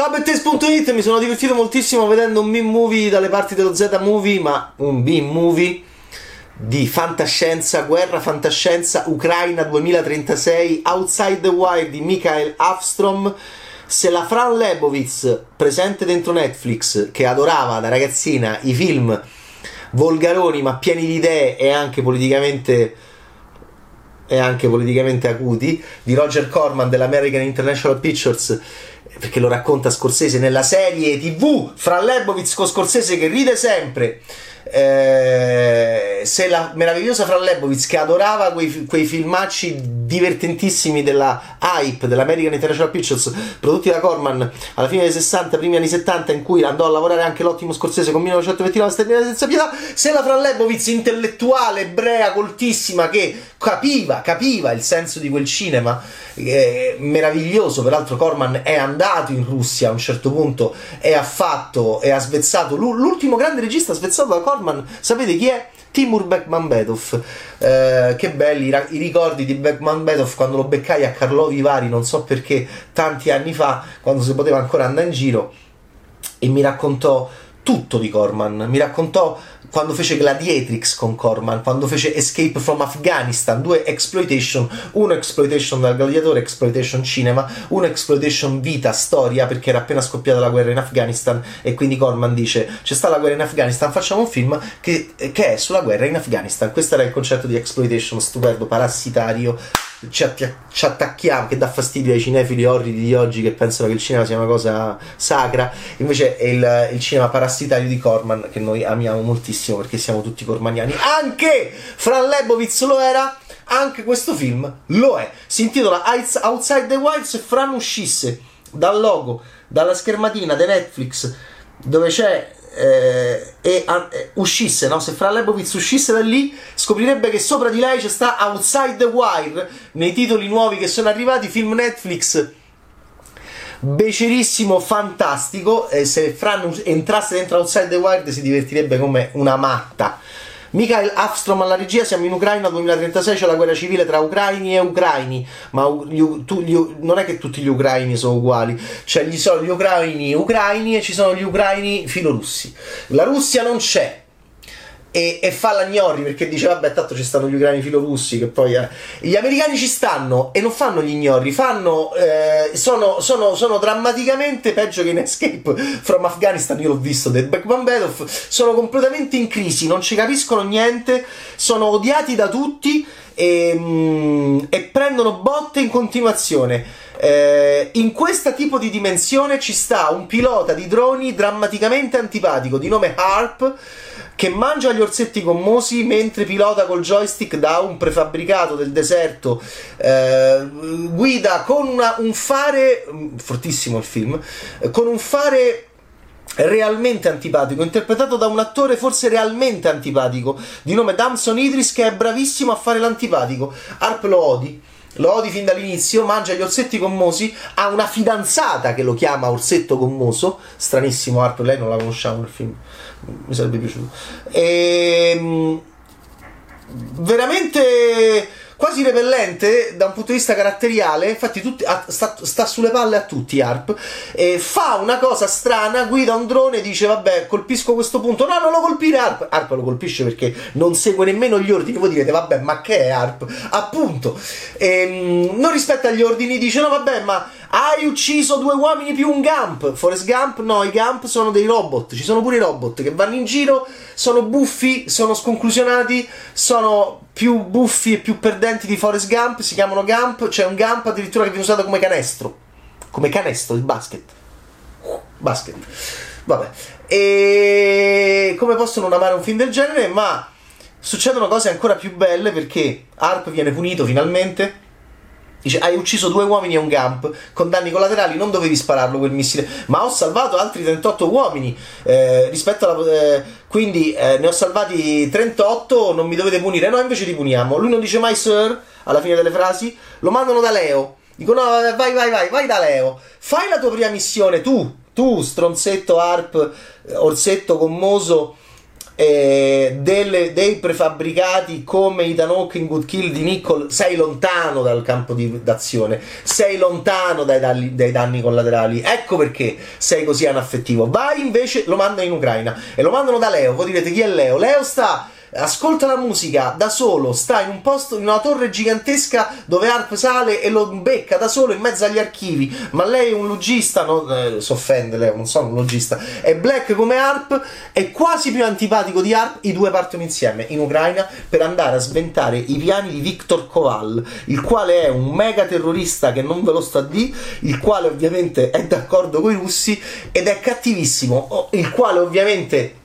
Ciao Bettes.it, mi sono divertito moltissimo vedendo un B-movie dalle parti dello Z-movie, ma un B-movie di fantascienza, guerra fantascienza, Ucraina 2036, Outside the Wire di Mikhail Afstrom. Se la Fran Lebowitz, presente dentro Netflix, che adorava da ragazzina i film volgaroni ma pieni di idee e anche politicamente e anche politicamente acuti di Roger Corman dell'American International Pictures perché lo racconta Scorsese nella serie tv fra Lebowitz con Scorsese che ride sempre. Eh, se la meravigliosa Fran Lebowitz che adorava quei, quei filmacci divertentissimi della Hype dell'American International Pictures prodotti da Corman alla fine dei 60 primi anni 70 in cui andò a lavorare anche l'ottimo Scorsese con 1929 sterminare senza pietà se la Fran Lebowitz intellettuale ebrea coltissima che capiva capiva il senso di quel cinema eh, meraviglioso peraltro Corman è andato in Russia a un certo punto e ha fatto e ha svezzato l'ultimo grande regista svezzato da Corman sapete chi è? Timur Bekmanbetov. Eh, che belli i, ricordi di Bekmanbetov quando lo beccai a Carlovi Vari, non so perché, tanti anni fa, quando si poteva ancora andare in giro, e mi raccontò tutto di Corman. Mi raccontò quando fece Gladiatrix con Corman, quando fece Escape from Afghanistan, due exploitation, uno exploitation dal gladiatore, exploitation cinema, uno exploitation vita, storia, perché era appena scoppiata la guerra in Afghanistan e quindi Corman dice c'è sta la guerra in Afghanistan, facciamo un film che, che è sulla guerra in Afghanistan. Questo era il concetto di exploitation stupendo, parassitario, ci, att- ci, attacchiamo, che dà fastidio ai cinefili orridi di oggi che pensano che il cinema sia una cosa sacra, invece è il, il cinema parassitario di Corman che noi amiamo moltissimo perché siamo tutti cormaniani. Anche Fran Lebowitz lo era, anche questo film lo è. Si intitola Outside the Wilds e Fran uscisse dal logo, dalla schermatina di Netflix dove c'è eh, e eh, uscisse, no? se Fra Lebowitz uscisse da lì, scoprirebbe che sopra di lei c'è sta Outside the Wire nei titoli nuovi che sono arrivati, film Netflix becerissimo, fantastico. E se Fran entrasse dentro Outside the Wire si divertirebbe come una matta. Mikhail Afstrom alla regia, siamo in Ucraina 2036, c'è la guerra civile tra ucraini e ucraini, ma gli, tu, gli, non è che tutti gli ucraini sono uguali, cioè ci sono gli ucraini ucraini e ci sono gli ucraini filorussi. La Russia non c'è, e, e, fa la gnori perché dice vabbè tanto ci stanno gli ucraini filorussi che poi eh. gli americani ci stanno e non fanno gli ignori fanno eh, sono, sono, sono, drammaticamente peggio che in Escape from Afghanistan io l'ho visto del Beckman Bedov sono completamente in crisi non ci capiscono niente sono odiati da tutti e, mm, e prendono botte in continuazione eh, in questo tipo di dimensione ci sta un pilota di droni drammaticamente antipatico di nome Harp che mangia gli orsetti gommosi mentre pilota col joystick da un prefabbricato del deserto, eh, guida con una, un fare, fortissimo il film, con un fare realmente antipatico, interpretato da un attore forse realmente antipatico, di nome Damson Idris, che è bravissimo a fare l'antipatico. Harp lo odi. Lo odi fin dall'inizio, mangia gli orsetti gommosi, ha una fidanzata che lo chiama orsetto gommoso, stranissimo Harp, lei non la conosciamo nel film mi sarebbe piaciuto. E, ehm, veramente quasi repellente da un punto di vista caratteriale, infatti tutti, sta, sta, sulle palle a tutti Arp, e fa una cosa strana, guida un drone e dice vabbè colpisco questo punto, no non lo colpire Arp, Arp lo colpisce perché non segue nemmeno gli ordini, voi direte vabbè ma che è Arp? Appunto, ehm, non rispetta gli ordini, dice no vabbè ma hai ucciso due uomini più un Gump. Forrest Gump, no, i Gump sono dei robot. Ci sono pure i robot che vanno in giro, sono buffi, sono sconclusionati, sono più buffi e più perdenti di Forrest Gump. Si chiamano Gump. C'è un Gump addirittura che viene usato come canestro. Come canestro di basket. Basket. Vabbè. E come posso non amare un film del genere? Ma succedono cose ancora più belle perché Harp viene punito finalmente Dice, hai ucciso due uomini e un Gump con danni collaterali, non dovevi spararlo quel missile, ma ho salvato altri 38 uomini. Eh, rispetto alla, eh, quindi eh, ne ho salvati 38, non mi dovete punire. No, invece ti puniamo. Lui non dice mai sir alla fine delle frasi, lo mandano da Leo. Dicono, no, vai, vai, vai, vai da Leo. Fai la tua prima missione, tu, tu, stronzetto, arp, orsetto gommoso eh, delle, dei prefabbricati come Ethan Hawke in Good Kill di Nicole, sei lontano dal campo di, d'azione, sei lontano dai, dai, dai, danni collaterali. Ecco perché sei così anaffettivo. Vai invece, lo mandano in Ucraina e lo mandano da Leo. Voi direte chi è Leo? Leo sta ascolta la musica da solo, sta in un posto, in una torre gigantesca dove Harp sale e lo becca da solo in mezzo agli archivi. Ma lei è un logista, non eh, si offende lei, non sono un logista. È black come Harp, è quasi più antipatico di Harp. I due partono insieme in Ucraina per andare a sventare i piani di Viktor Koval, il quale è un mega terrorista che non ve lo sto a di, il quale ovviamente è d'accordo con i russi ed è cattivissimo, il quale ovviamente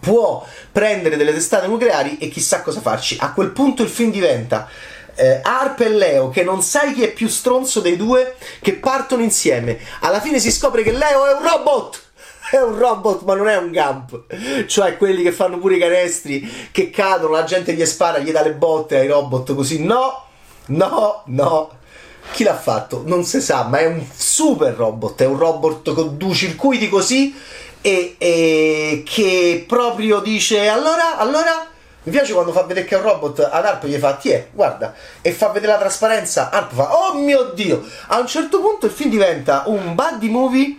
può prendere delle testate nucleari e chissà cosa farci. A quel punto il film diventa eh, Harp e Leo, che non sai chi è più stronzo dei due, che partono insieme. Alla fine si scopre che Leo è un robot! È un robot, ma non è un Gump. Cioè, quelli che fanno pure i canestri, che cadono, la gente gli spara, gli dà le botte ai robot così. No, no, no. Chi l'ha fatto? Non si sa, ma è un super robot. È un robot con due circuiti così e, e che proprio dice allora, allora mi piace quando fa vedere che è un robot ad Arp gli fa ti è, guarda e fa vedere la trasparenza. Arp fa oh mio dio! A un certo punto il film diventa un buddy movie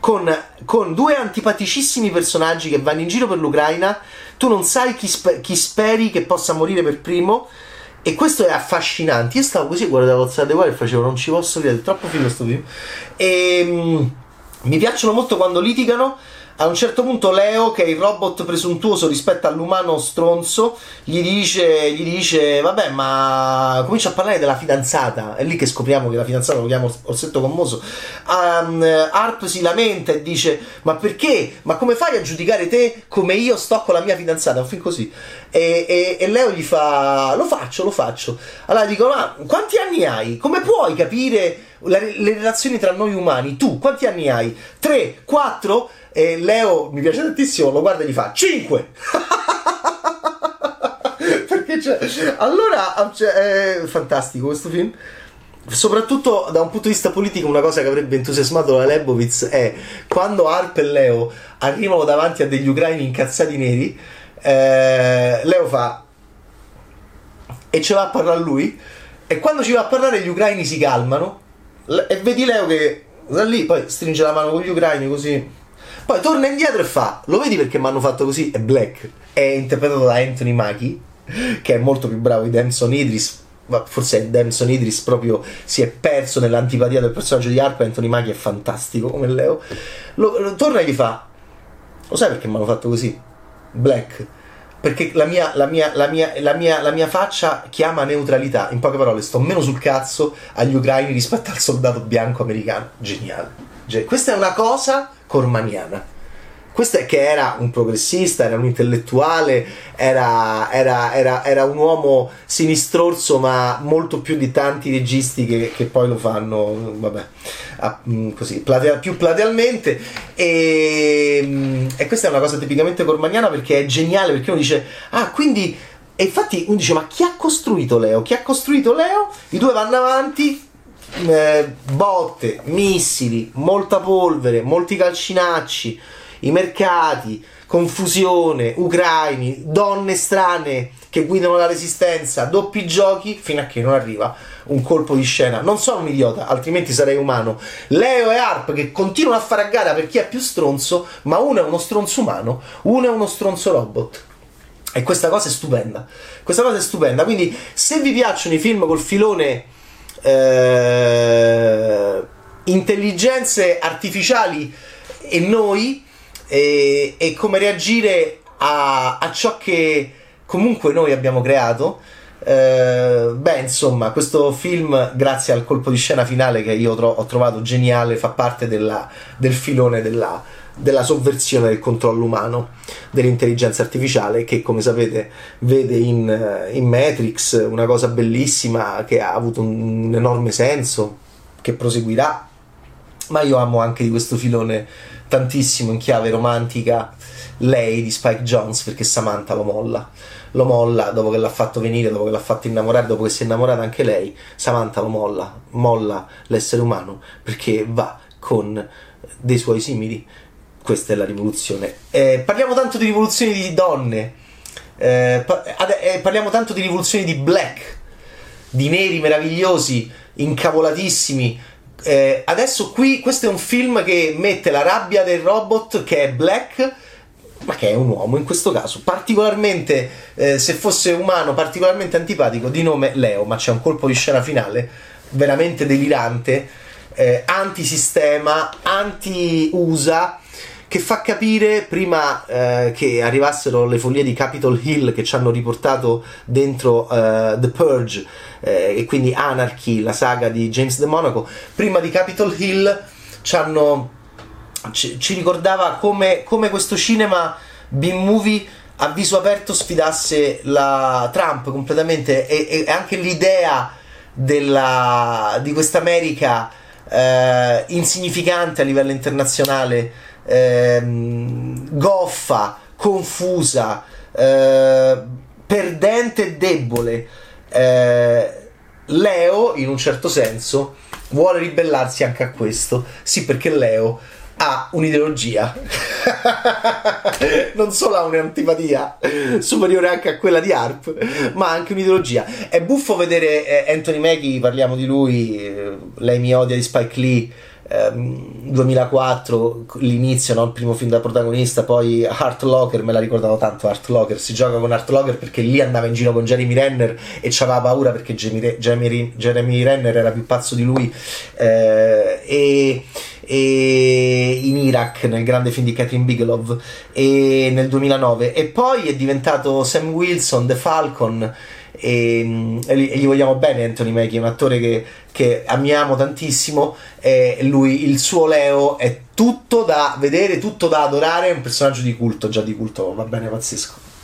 con, con due antipaticissimi personaggi che vanno in giro per l'Ucraina. Tu non sai chi, sper- chi speri che possa morire per primo. E questo è affascinante. Io stavo così guardavo alzate qua e facevo non ci posso credere troppo figo questo film e mm, mi piacciono molto quando litigano a un certo punto Leo, che è il robot presuntuoso rispetto all'umano stronzo, gli dice, gli dice, vabbè, ma comincia a parlare della fidanzata. È lì che scopriamo che la fidanzata lo chiama Orsetto Commoso. Um, Harp si lamenta e dice, ma perché? Ma come fai a giudicare te come io sto con la mia fidanzata? Un film così. E, e, e Leo gli fa, lo faccio, lo faccio. Allora dico, ma quanti anni hai? Come puoi capire le, le relazioni tra noi umani? Tu, quanti anni hai? 3, 4? E Leo mi piace tantissimo, lo guarda e gli fa 5! Perché c'è. Allora, cioè, è fantastico questo film. Soprattutto da un punto di vista politico, una cosa che avrebbe entusiasmato la Lebowitz è quando Harp e Leo arrivano davanti a degli ucraini incazzati neri. Eh, Leo fa e ce va a parlare lui. E quando ci va a parlare, gli ucraini si calmano. E vedi Leo che da lì poi stringe la mano con gli ucraini così poi torna indietro e fa: Lo vedi perché mi hanno fatto così? È Black. È interpretato da Anthony Mackie, che è molto più bravo di Damson Idris. Forse Damson Idris proprio si è perso nell'antipatia del personaggio di Harp. Anthony Mackie è fantastico come Leo. Lo, lo, torna e gli fa: Lo sai perché mi hanno fatto così? Black perché la mia, la, mia, la, mia, la, mia, faccia chiama neutralità. In poche parole, sto meno sul cazzo agli ucraini rispetto al soldato bianco americano. Geniale. Questa è una cosa cormaniana. Questo è che era un progressista, era un intellettuale, era, era, era, era un uomo sinistrorso, ma molto più di tanti registi che, che poi lo fanno, vabbè, a, mm, così, platea, più platealmente. E, mm, e questa è una cosa tipicamente cormaniana perché è geniale, perché uno dice, ah, quindi e infatti uno dice: Ma chi ha costruito Leo? Chi ha costruito Leo? I due vanno avanti, eh, botte, missili, molta polvere, molti calcinacci, i mercati, confusione, ucraini, donne strane che guidano la resistenza, doppi giochi fino a che non arriva un colpo di scena. Non sono un idiota, altrimenti sarei umano. Leo e Harp che continuano a fare a gara per chi è più stronzo, ma uno è uno stronzo umano, uno è uno stronzo robot. E questa cosa è stupenda. Questa cosa è stupenda. Quindi, se vi piacciono i film col filone eh, intelligenze artificiali e noi e, e come reagire a, a, ciò che comunque noi abbiamo creato. Eh, beh, insomma, questo film, grazie al colpo di scena finale che io tro- ho trovato geniale, fa parte della, del filone della, della sovversione del controllo umano dell'intelligenza artificiale che come sapete vede in, in, Matrix una cosa bellissima che ha avuto un, un enorme senso che proseguirà ma io amo anche di questo filone tantissimo in chiave romantica lei di Spike Jones perché Samantha lo molla lo molla dopo che l'ha fatto venire dopo che l'ha fatto innamorare dopo che si è innamorata anche lei Samantha lo molla molla l'essere umano perché va con dei suoi simili questa è la rivoluzione. Eh, parliamo tanto di rivoluzioni di donne, eh, eh, parliamo tanto di rivoluzioni di black, di neri meravigliosi, incavolatissimi. Eh, adesso qui questo è un film che mette la rabbia del robot che è black ma che è un uomo in questo caso, particolarmente, eh, se fosse umano, particolarmente antipatico, di nome Leo, ma c'è un colpo di scena finale veramente delirante, eh, antisistema, anti-USA, che fa capire prima eh, che arrivassero le follie di Capitol Hill che ci hanno riportato dentro uh, The Purge eh, e quindi Anarchy, la saga di James De Monaco, prima di Capitol Hill ci hanno ci, ci ricordava come, come, questo cinema B-movie a viso aperto sfidasse la Trump completamente e, e anche l'idea della, di questa America eh, insignificante a livello internazionale, eh, goffa, confusa, eh, perdente e debole. Eh, Leo, in un certo senso, vuole ribellarsi anche a questo. Sì, perché Leo ha un'ideologia, non solo ha un'antipatia superiore anche a quella di Harp, ma anche un'ideologia. È buffo vedere eh, Anthony Mackie, parliamo di lui, eh, lei mi odia di Spike Lee. 2004 ehm, l'inizio, no? il primo film da protagonista, poi Art Locker, me la ricordavo tanto Art Locker, si gioca con Art Locker perché lì andava in giro con Jeremy Renner e c'aveva paura perché Jeremy, Jeremy, Jeremy Renner era più pazzo di lui. Eh, e e in Iraq nel grande film di Catherine Bigelow. E nel 2009 e poi è diventato Sam Wilson The Falcon e, e gli vogliamo bene Anthony Mackie è un attore che, che amiamo tantissimo e lui il suo Leo è tutto da vedere tutto da adorare è un personaggio di culto già di culto va bene pazzesco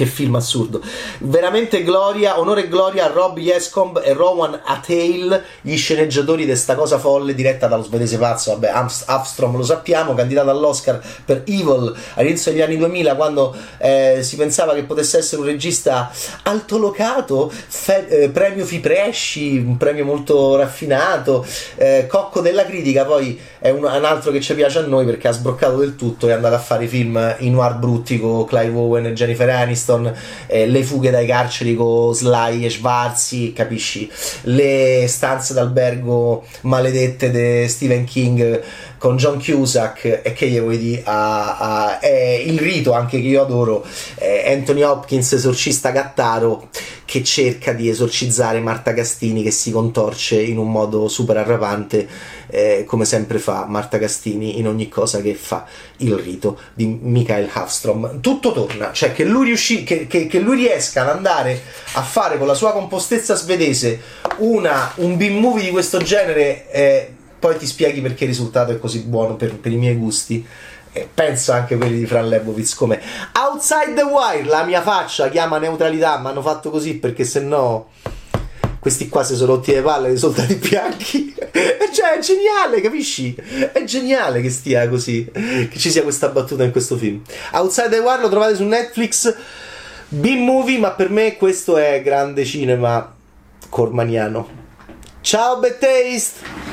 che film assurdo. Veramente gloria, onore e gloria a Rob Yescomb e Rowan Atale, gli sceneggiatori di sta cosa folle diretta dallo svedese pazzo, vabbè, Armstrong lo sappiamo, candidato all'Oscar per Evil all'inizio degli anni 2000 quando eh, si pensava che potesse essere un regista altolocato, fe- eh, premio Fipresci, un premio molto raffinato, eh, cocco della critica, poi è un, un, altro che ci piace a noi perché ha sbroccato del tutto e è andato a fare film in noir brutti con Clive Owen e Jennifer Aniston Winston, eh, le fughe dai carceri con Sly e Schwarzi, capisci? Le stanze d'albergo maledette di Stephen King con John Cusack e dire a, a, il rito anche che io adoro Anthony Hopkins esorcista gattaro che cerca di esorcizzare Marta Castini che si contorce in un modo super arrapante eh, come sempre fa Marta Castini in ogni cosa che fa il rito di Michael Hafstrom. Tutto torna cioè che lui, riusci- che, che, che lui riesca ad andare a fare con la sua compostezza svedese una, un B-movie di questo genere eh, poi ti spieghi perché il risultato è così buono per, per i miei gusti. E penso anche quelli di Fran Lebowitz come Outside the Wire, la mia faccia chiama neutralità, ma hanno fatto così perché se no questi qua si sono rotti le palle dei soldati bianchi. cioè è geniale, capisci? È geniale che stia così, che ci sia questa battuta in questo film. Outside the Wire lo trovate su Netflix, B-movie, ma per me questo è grande cinema cormaniano. Ciao Bad Taste!